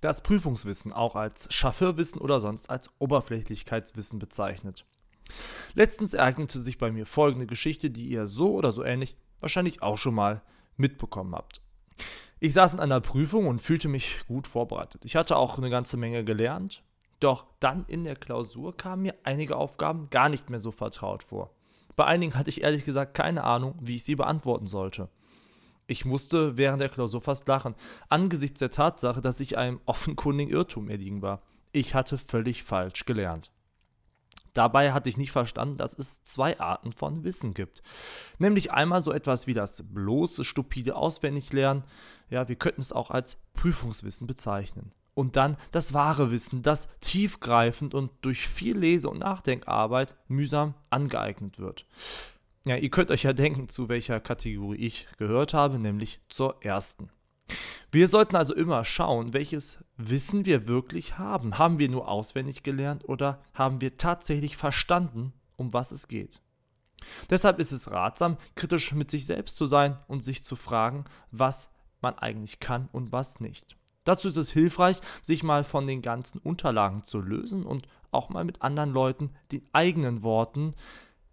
das Prüfungswissen auch als Chauffeurwissen oder sonst als Oberflächlichkeitswissen bezeichnet. Letztens ereignete sich bei mir folgende Geschichte, die ihr so oder so ähnlich wahrscheinlich auch schon mal mitbekommen habt. Ich saß in einer Prüfung und fühlte mich gut vorbereitet. Ich hatte auch eine ganze Menge gelernt, doch dann in der Klausur kamen mir einige Aufgaben gar nicht mehr so vertraut vor. Bei einigen hatte ich ehrlich gesagt keine Ahnung, wie ich sie beantworten sollte. Ich musste während der Klausur fast lachen, angesichts der Tatsache, dass ich einem offenkundigen Irrtum erliegen war. Ich hatte völlig falsch gelernt. Dabei hatte ich nicht verstanden, dass es zwei Arten von Wissen gibt. Nämlich einmal so etwas wie das bloße, stupide Auswendiglernen. Ja, wir könnten es auch als Prüfungswissen bezeichnen. Und dann das wahre Wissen, das tiefgreifend und durch viel Lese- und Nachdenkarbeit mühsam angeeignet wird. Ja, ihr könnt euch ja denken, zu welcher Kategorie ich gehört habe, nämlich zur ersten. Wir sollten also immer schauen, welches Wissen wir wirklich haben. Haben wir nur auswendig gelernt oder haben wir tatsächlich verstanden, um was es geht? Deshalb ist es ratsam, kritisch mit sich selbst zu sein und sich zu fragen, was man eigentlich kann und was nicht. Dazu ist es hilfreich, sich mal von den ganzen Unterlagen zu lösen und auch mal mit anderen Leuten den eigenen Worten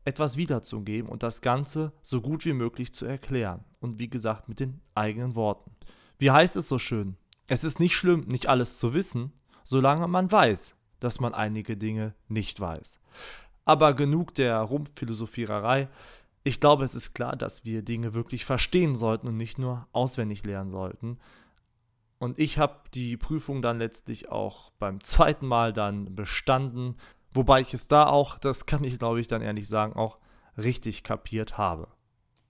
etwas wiederzugeben und das Ganze so gut wie möglich zu erklären. Und wie gesagt, mit den eigenen Worten. Wie heißt es so schön? Es ist nicht schlimm, nicht alles zu wissen, solange man weiß, dass man einige Dinge nicht weiß. Aber genug der Rumpfphilosophiererei. Ich glaube, es ist klar, dass wir Dinge wirklich verstehen sollten und nicht nur auswendig lernen sollten. Und ich habe die Prüfung dann letztlich auch beim zweiten Mal dann bestanden, wobei ich es da auch, das kann ich glaube ich dann ehrlich sagen, auch richtig kapiert habe.